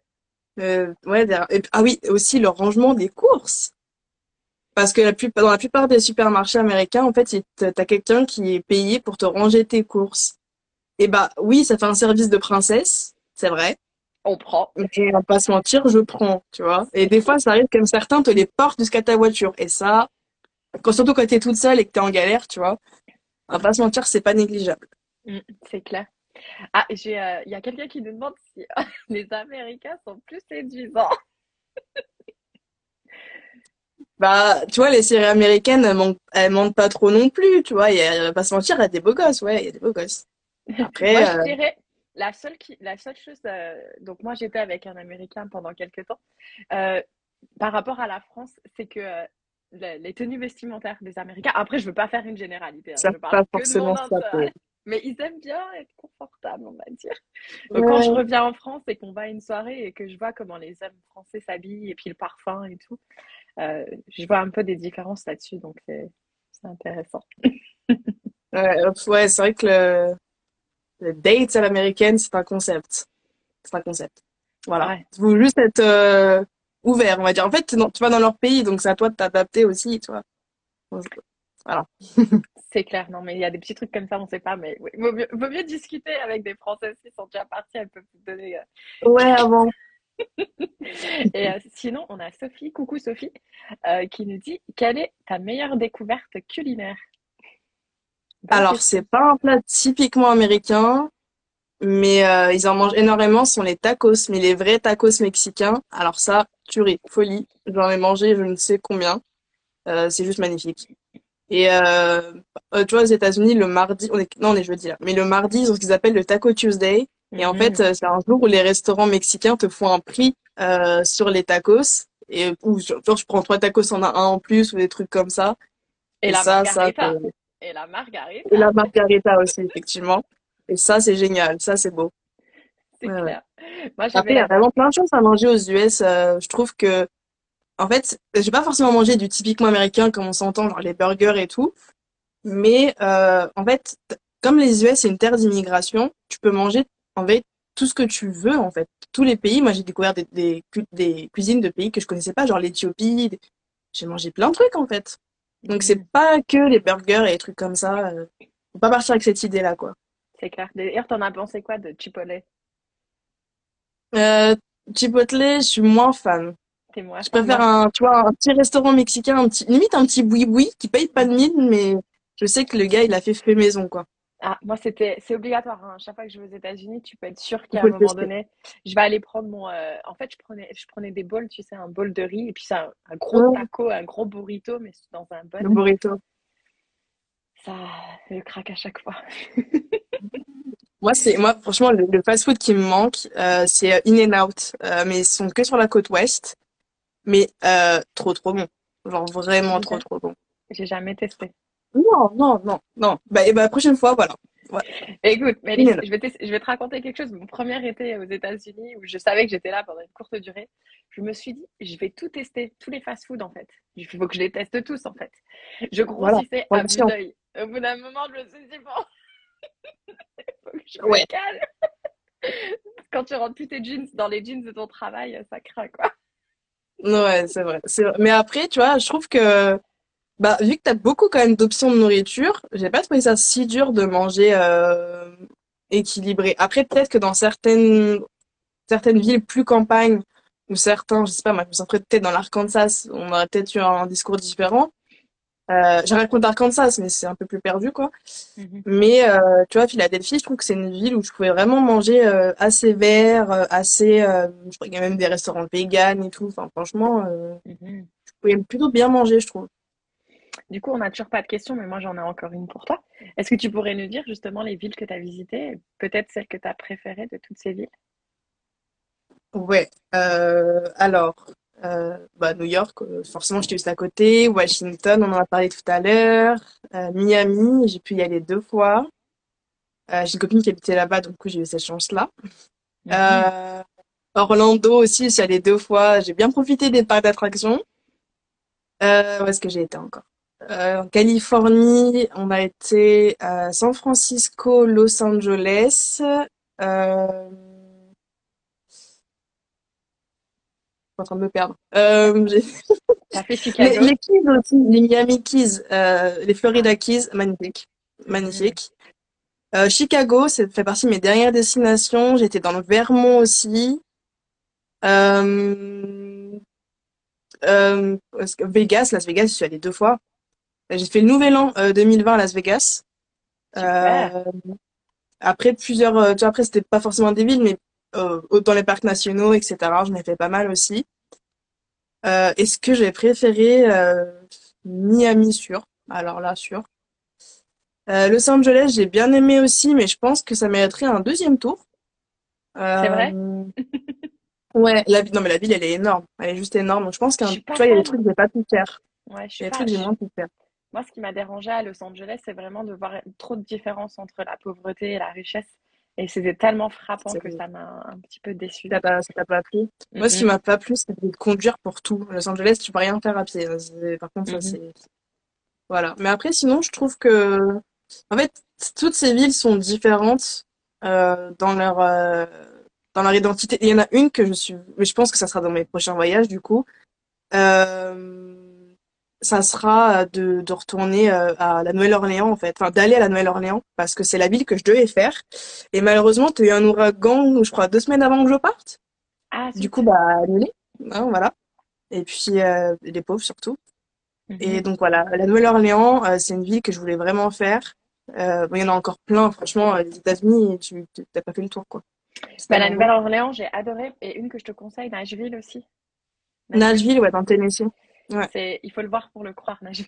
Speaker 2: euh, ouais, et- ah oui, aussi le rangement des courses. Parce que la plupart, dans la plupart des supermarchés américains, en fait, t'as quelqu'un qui est payé pour te ranger tes courses. Et bah oui, ça fait un service de princesse, c'est vrai.
Speaker 1: On prend.
Speaker 2: Mais on va pas se mentir, je prends, tu vois. Et des fois, ça arrive comme certains te les portent jusqu'à ta voiture. Et ça, quand, surtout quand t'es toute seule et que t'es en galère, tu vois, on va pas se mentir, c'est pas négligeable.
Speaker 1: Mm, c'est clair. Ah, j'ai, euh, il y a quelqu'un qui nous demande si les Américains sont plus séduisants.
Speaker 2: Bah, tu vois, les séries américaines, elles mentent, elles mentent pas trop non plus, tu vois. Il y a, on va pas se mentir, il y a des beaux gosses, ouais, il y a des beaux gosses. Après,
Speaker 1: Moi, je
Speaker 2: euh,
Speaker 1: dirais, la seule, qui, la seule chose, euh, donc moi j'étais avec un Américain pendant quelques temps, euh, par rapport à la France, c'est que euh, le- les tenues vestimentaires des Américains, après je veux pas faire une généralité, hein,
Speaker 2: ça
Speaker 1: je parle
Speaker 2: pas
Speaker 1: de
Speaker 2: forcément ça peut.
Speaker 1: mais ils aiment bien être confortables, on va dire. Donc quand je reviens en France et qu'on va à une soirée et que je vois comment les hommes français s'habillent et puis le parfum et tout, euh, je vois un peu des différences là-dessus, donc c'est intéressant.
Speaker 2: ouais, c'est vrai que le, le date à l'américaine, c'est un concept. C'est un concept. Voilà.
Speaker 1: Ouais.
Speaker 2: Il faut juste être euh, ouvert, on va dire. En fait, tu vas dans leur pays, donc c'est à toi de t'adapter aussi, tu vois. Voilà.
Speaker 1: C'est clair, non, mais il y a des petits trucs comme ça, on sait pas, mais oui, vaut mieux, vaut mieux discuter avec des Françaises qui sont déjà partis, elles peuvent vous donner. euh.
Speaker 2: Ouais, avant.
Speaker 1: Et euh, sinon, on a Sophie, coucou Sophie, euh, qui nous dit quelle est ta meilleure découverte culinaire? Bonne
Speaker 2: Alors, c'est pas un plat typiquement américain, mais euh, ils en mangent énormément, ce sont les tacos, mais les vrais tacos mexicains. Alors ça, tuerie, folie. J'en ai mangé je ne sais combien. Euh, c'est juste magnifique. Et euh, euh, tu vois, aux États-Unis, le mardi, on est, non, on est jeudi là, mais le mardi, ils ont ce qu'ils appellent le Taco Tuesday. Et en fait, euh, c'est un jour où les restaurants mexicains te font un prix euh, sur les tacos. Et ou genre, je prends trois tacos, on a un en plus, ou des trucs comme ça.
Speaker 1: Et
Speaker 2: Et
Speaker 1: la
Speaker 2: ça, ça,
Speaker 1: margarita. Et la
Speaker 2: et
Speaker 1: margarita,
Speaker 2: la margarita aussi, effectivement. Et ça, c'est génial. Ça, c'est beau.
Speaker 1: c'est
Speaker 2: Ouais, ouais.
Speaker 1: clair. Moi,
Speaker 2: Après, il y a vraiment plein de choses à manger aux US. euh, je trouve que, en fait, j'ai pas forcément mangé du typiquement américain comme on s'entend, genre les burgers et tout. Mais euh, en fait, comme les US, c'est une terre d'immigration, tu peux manger en fait tout ce que tu veux, en fait. Tous les pays, moi j'ai découvert des, des, cu- des cuisines de pays que je connaissais pas, genre l'Éthiopie. des- J'ai mangé plein de trucs, en fait. Donc c'est
Speaker 1: Mhm.
Speaker 2: pas que les burgers et les trucs comme ça. euh, faut pas partir avec cette idée-là, quoi.
Speaker 1: C'est clair. D'ailleurs, t'en as pensé quoi de Chipotle?
Speaker 2: Euh, Chipotle, je suis moins fan.
Speaker 1: T'es moi,
Speaker 2: Je préfère un, tu vois, un petit restaurant mexicain, un petit, limite un petit boui-boui qui paye pas de mine, mais je sais que le gars, il a fait fait maison, quoi.
Speaker 1: Ah, moi, c'était, c'est obligatoire. hein. Chaque fois que je vais aux États-Unis, tu peux être sûr qu'à un
Speaker 2: le
Speaker 1: moment
Speaker 2: tester.
Speaker 1: donné, je vais aller prendre mon. euh, En fait, je prenais, je prenais des bols, tu sais, un bol de riz, et puis c'est un, un gros taco, un gros burrito, mais dans un
Speaker 2: le
Speaker 1: bol.
Speaker 2: burrito.
Speaker 1: Ça, je craque à chaque fois.
Speaker 2: Moi, c'est, moi, franchement, le, le fast-food qui me manque, euh, c'est euh, In-N-Out. Euh, mais ils sont que sur la côte ouest. Mais, euh, trop, trop bon. Genre, vraiment trop, trop bon.
Speaker 1: J'ai jamais testé.
Speaker 2: Non, non, non, non. Bah, et bah, la prochaine fois, voilà. Ouais.
Speaker 1: Écoute,
Speaker 2: In-N-Out.
Speaker 1: je vais, te, je vais te raconter quelque chose. Mon premier été aux États-Unis, où je savais que j'étais là pendant une courte durée, je me suis dit, je vais tout tester, tous les fast-foods en fait. Il faut que je les teste tous en fait. Je
Speaker 2: Voilà.
Speaker 1: grossissais à vue
Speaker 2: Ambition.
Speaker 1: d'œil. Au bout d'un moment, je me suis dit, bon, faut que je me
Speaker 2: Ouais.
Speaker 1: calme. Quand tu rentres plus tes jeans dans les jeans de ton travail, ça craint quoi.
Speaker 2: Ouais, c'est vrai. Mais après, tu vois, je trouve que, bah, vu que t'as beaucoup quand même d'options de nourriture, j'ai pas trouvé ça si dur de manger, euh, équilibré. Après, peut-être que dans certaines, certaines villes plus campagne, ou certains, je sais pas, moi, je me sentirais peut-être dans l'Arkansas, on aurait peut-être eu un discours différent. Euh, J'aurais contre Arkansas, mais c'est un peu plus perdu, quoi.
Speaker 1: Mhm.
Speaker 2: Mais euh, tu vois, Philadelphie, je trouve que c'est une ville où je pouvais vraiment manger euh, assez vert, euh, assez. je crois qu'il y a même des restaurants véganes et tout. Enfin, franchement,
Speaker 1: Mhm.
Speaker 2: je pouvais plutôt bien manger, je trouve.
Speaker 1: Du coup, on n'a toujours pas de questions, mais moi j'en ai encore une pour toi. Est-ce que tu pourrais nous dire justement les villes que tu as visitées, peut-être celles que tu as préférées de toutes ces villes?
Speaker 2: Ouais. Alors, euh, bah, New York, euh, forcément, j'étais juste à côté. Washington, on en a parlé tout à l'heure. Euh, Miami, j'ai pu y aller deux fois. Euh, j'ai une copine qui habitait là-bas, donc du coup, j'ai eu cette chance-là.
Speaker 1: Mhm.
Speaker 2: Euh, Orlando aussi, j'y suis allée deux fois. J'ai bien profité des parcs d'attractions. Euh, où est-ce que j'ai été encore? Euh, en Californie, on a été à San Francisco, Los Angeles. Euh, suis en train de me perdre. Euh,
Speaker 1: fait
Speaker 2: les,
Speaker 1: Chicago?
Speaker 2: les Keys aussi, les Miami Keys, euh, les Florida Keys, magnifique, magnifique. Euh, Chicago, ça fait partie de mes dernières destinations. J'étais dans le Vermont aussi. Vegas, Las Vegas, je suis allée deux fois. J'ai fait le Nouvel An euh, 2020 à Las Vegas.
Speaker 1: Super.
Speaker 2: Après plusieurs, tu vois, après c'était pas forcément des villes, mais dans les parcs nationaux, etc. J'en ai fait pas mal aussi. Euh, est-ce que j'ai préféré euh, Miami sûr? Alors là, sûr. Euh, Los Angeles, j'ai bien aimé aussi, mais je pense que ça mériterait un deuxième tour.
Speaker 1: C'est vrai?
Speaker 2: Euh, ouais, la ville, non mais la ville, elle est énorme. Elle est juste énorme. Donc je pense
Speaker 1: Je
Speaker 2: qu'un,
Speaker 1: suis
Speaker 2: tu
Speaker 1: pas
Speaker 2: vois, il y a des trucs que j'ai pas pu faire.
Speaker 1: Ouais, je
Speaker 2: Il y
Speaker 1: suis
Speaker 2: a des
Speaker 1: pas.
Speaker 2: trucs que j'ai
Speaker 1: je-
Speaker 2: moins pu faire.
Speaker 1: Moi, ce qui m'a dérangé à Los Angeles, c'est vraiment de voir trop de différence entre la pauvreté et la richesse. Et c'était tellement frappant que ça m'a un petit peu déçue.
Speaker 2: Ça t'a, pas plu? Moi, ce qui m'a pas plu, c'est de conduire pour tout. Los Angeles, tu peux rien faire à pied. Par contre, ça, c'est, voilà. Mais après, sinon, je trouve que, en fait, toutes ces villes sont différentes, euh, dans leur, euh, dans leur identité. Il y en a une que je suis, mais je pense que ça sera dans mes prochains voyages, du coup. Euh, ça sera de, de retourner euh, à la Nouvelle-Orléans, en fait. Enfin, d'aller à la Nouvelle-Orléans, parce que c'est la ville que je devais faire. Et malheureusement, tu as eu un ouragan, je crois, deux semaines avant que je parte.
Speaker 1: Ah,
Speaker 2: Du coup, bah, annulé. Hein, voilà. Et puis, euh, les pauvres surtout. Et
Speaker 1: Mhm.
Speaker 2: donc, voilà, la Nouvelle-Orléans, euh, c'est une ville que je voulais vraiment faire. Euh, bon, il y en a encore plein, franchement, euh, les États-Unis, tu t'as pas fait le tour, quoi. C'est
Speaker 1: Bah, la. Nouvelle-Orléans, j'ai adoré. Et une que je te conseille, Nashville aussi. Nashville,
Speaker 2: Nashville, ouais, dans Tennessee. Ouais.
Speaker 1: c'est, il faut le voir pour le croire, Nashville.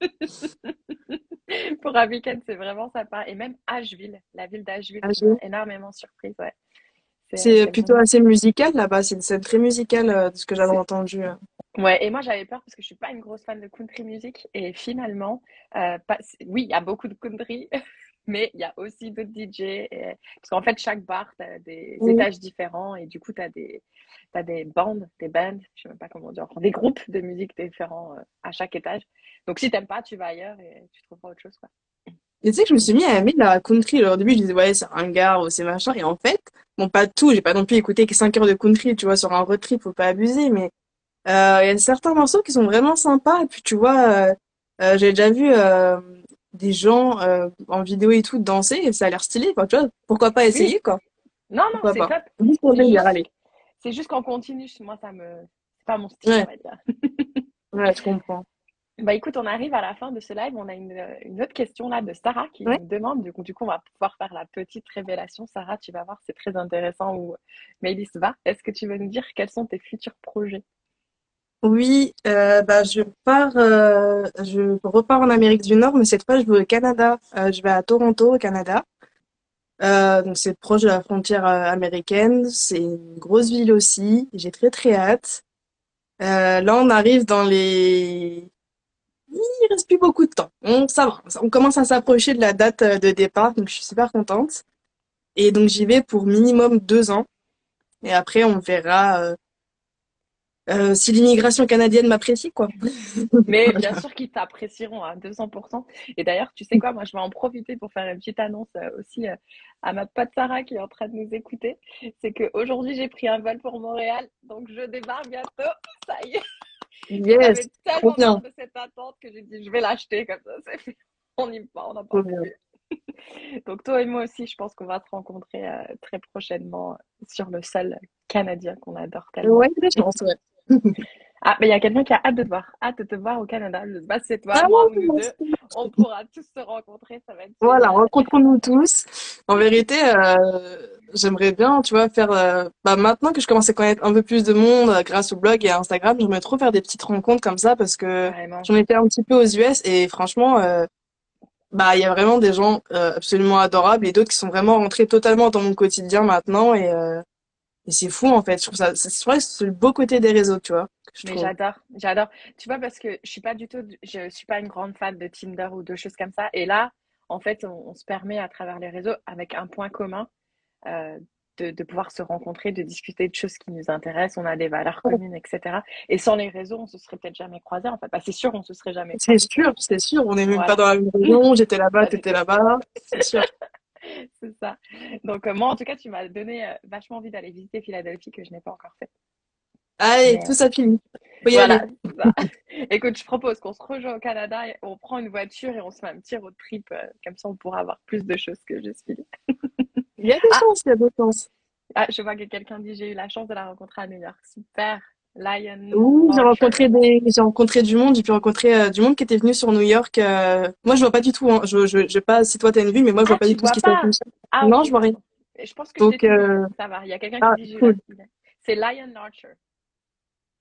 Speaker 1: Pour un week-end, c'est vraiment sympa. Et même Asheville, la ville d'Asheville,
Speaker 2: Nashville.
Speaker 1: énormément surprise. Ouais. C'est,
Speaker 2: plutôt
Speaker 1: vraiment.
Speaker 2: assez musical là-bas, c'est une scène très musicale euh, de ce que j'avais entendu. euh.
Speaker 1: Ouais, et moi j'avais peur parce que je suis pas une grosse fan de country music et finalement, euh, pas- oui, il y a beaucoup de country, mais il y a aussi d'autres DJ et- parce qu'en fait chaque bar t'as des
Speaker 2: Oui.
Speaker 1: étages différents et du coup t'as des t'as des bandes, des bands, je sais même pas comment dire, des groupes de musique différents euh, à chaque étage. Donc si t'aimes pas, tu vas ailleurs et tu trouveras autre chose quoi.
Speaker 2: Et tu sais que je me suis mis à aimer de la country. Alors, au début, je disais, ouais, c'est un gars ou c'est machin. Et en fait, bon, pas tout, j'ai pas non plus écouté que 5 heures de country, tu vois, sur un road trip, faut pas abuser, mais euh, il y a certains morceaux qui sont vraiment sympas. Et puis, tu vois, euh, euh, j'ai déjà vu euh, des gens euh, en vidéo et tout danser et ça a l'air stylé, quoi, tu vois. Pourquoi pas
Speaker 1: Oui,
Speaker 2: essayer, quoi?
Speaker 1: non non, c'est
Speaker 2: pas?
Speaker 1: top. C'est juste
Speaker 2: allez.
Speaker 1: c'est juste qu'en continu, moi ça me c'est pas mon style, on va dire.
Speaker 2: ouais, je comprends.
Speaker 1: Bah écoute, on arrive à la fin de ce live. On a une, une autre question là de Sarah qui
Speaker 2: Ouais.
Speaker 1: nous demande. Du coup, du coup, on va pouvoir faire la petite révélation. Sarah, tu vas voir, c'est très intéressant où Maëlys va. Est-ce que tu veux nous dire quels sont tes futurs projets?
Speaker 2: Oui, euh, bah, je pars, euh, je repars en Amérique du Nord, mais cette fois, je vais au Canada. Euh, je vais à Toronto, au Canada. Donc c'est proche de la frontière américaine, c'est une grosse ville aussi, j'ai très très hâte. Là on arrive dans les... Il reste plus beaucoup de temps, on, ça va, on commence à s'approcher de la date de départ, donc je suis super contente. Et donc j'y vais pour minimum deux ans, et après on verra euh, si l'immigration canadienne m'apprécie, quoi.
Speaker 1: Mais bien sûr qu'ils t'apprécieront à 200%. Et d'ailleurs, tu sais quoi, moi, je vais en profiter pour faire une petite annonce euh, aussi euh, à ma pote Sarah qui est en train de nous écouter. C'est qu'aujourd'hui, j'ai pris un vol pour Montréal, donc je débarque bientôt. Ça y est.
Speaker 2: Yes,
Speaker 1: J'avais tellement de cette attente que j'ai dit, je vais l'acheter comme ça. c'est fait. On y va, on n'en
Speaker 2: trop
Speaker 1: parle
Speaker 2: bien.
Speaker 1: plus. Donc toi et moi aussi, je pense qu'on va se rencontrer euh, très prochainement sur le sol canadien qu'on adore tellement.
Speaker 2: Des chances, ouais.
Speaker 1: Ah, mais il y a quelqu'un qui a hâte de te voir, hâte de te voir au Canada. Je sais pas si c'est toi,
Speaker 2: Ah
Speaker 1: moi
Speaker 2: oui,
Speaker 1: ou nous deux. On pourra tous se rencontrer, ça va être
Speaker 2: Voilà, rencontrons-nous tous. En vérité, euh, j'aimerais bien, tu vois, faire. euh, bah, maintenant que je commence à connaître un peu plus de monde euh, grâce au blog et à Instagram, j'aimerais trop faire des petites rencontres comme ça parce que j'en ai fait un petit peu aux US et franchement, euh, bah, il y a vraiment des gens euh, absolument adorables et d'autres qui sont vraiment rentrés totalement dans mon quotidien maintenant et, euh, et c'est fou en fait. Je trouve ça, c'est le beau côté des réseaux, tu vois,
Speaker 1: Mais j'adore, j'adore. Tu vois, parce que je suis pas du tout, je suis pas une grande fan de Tinder ou de choses comme ça. Et là, en fait, on, on se permet à travers les réseaux, avec un point commun, euh, de, de pouvoir se rencontrer, de discuter de choses qui nous intéressent. On a des valeurs communes, etc. Et sans les réseaux, on se serait peut-être jamais croisés. En fait, bah, c'est sûr, on se serait jamais
Speaker 2: C'est sûr, c'est sûr. On n'est même
Speaker 1: Voilà.
Speaker 2: pas dans la même région. J'étais là-bas,
Speaker 1: du
Speaker 2: t'étais là-bas. C'est sûr.
Speaker 1: C'est ça. Donc, euh, moi, en tout cas, tu m'as donné euh, vachement envie d'aller visiter Philadelphie que je n'ai pas encore fait.
Speaker 2: Allez,
Speaker 1: Mais,
Speaker 2: tout ça fini. Faut y aller.
Speaker 1: Voilà, ça. Écoute, je propose qu'on se rejoint au Canada, et on prend une voiture et on se fait un petit road trip. euh, comme ça, on pourra avoir plus de choses que juste Philly.
Speaker 2: Il y a des
Speaker 1: Ah,
Speaker 2: chances, il y a des chances.
Speaker 1: ah, je vois que quelqu'un dit j'ai eu la chance de la rencontrer à New York. Super. Lion
Speaker 2: Oui, j'ai rencontré des, j'ai rencontré du monde. J'ai pu rencontrer euh, du monde qui était venu sur New York. euh, Moi, je vois pas du tout. Hein. Je, je, je sais pas si toi t'as une vue, mais moi, je vois
Speaker 1: Ah,
Speaker 2: pas
Speaker 1: tu
Speaker 2: du tout ce
Speaker 1: vois
Speaker 2: qui se passe
Speaker 1: pas? Ah,
Speaker 2: Non,
Speaker 1: ok,
Speaker 2: je vois rien.
Speaker 1: Je pense que
Speaker 2: Donc,
Speaker 1: dit.
Speaker 2: euh,
Speaker 1: Ça va. Il y a quelqu'un
Speaker 2: ah,
Speaker 1: qui dit eu la
Speaker 2: cool.
Speaker 1: C'est Lion Archer.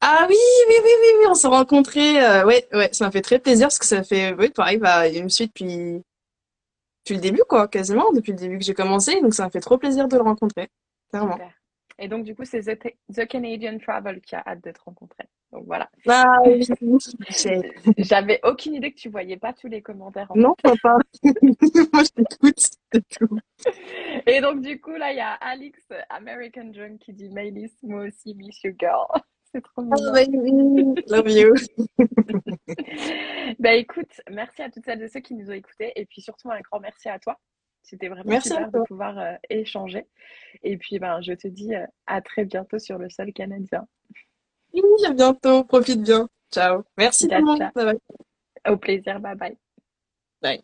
Speaker 2: Ah oui, oui, oui, oui, oui, on s'est rencontrés. ouais, ouais, ça m'a fait très plaisir parce que ça fait, oui, pareil, bah, il me suit depuis, depuis le début, quoi, quasiment, depuis le début que j'ai commencé. Donc, ça m'a fait trop plaisir de le rencontrer. Clairement.
Speaker 1: Super. Et donc, du coup, c'est The, The Canadian Travel qui a hâte de te rencontrer. Donc, voilà.
Speaker 2: Ah oui, j'ai-
Speaker 1: J'avais aucune idée que tu voyais pas tous les commentaires, en
Speaker 2: non,
Speaker 1: fait.
Speaker 2: pas. Moi, je t'écoute, tout.
Speaker 1: Et donc, du coup, là, il y a Alex, American Junk, qui dit Maëlys, moi aussi, miss you girl. C'est trop mignon.
Speaker 2: baby, love you.
Speaker 1: Ben écoute, merci à toutes celles et ceux qui nous ont écoutés. Et puis surtout, un grand merci à toi. C'était vraiment
Speaker 2: Merci
Speaker 1: super de pouvoir euh, échanger. Et puis, ben, je te dis euh, à très bientôt sur le sol canadien.
Speaker 2: Oui, à bientôt, profite bien. Ciao. Merci tout
Speaker 1: Ciao,
Speaker 2: le monde.
Speaker 1: ciao.
Speaker 2: Bye bye.
Speaker 1: Au plaisir. Bye bye.
Speaker 2: Bye.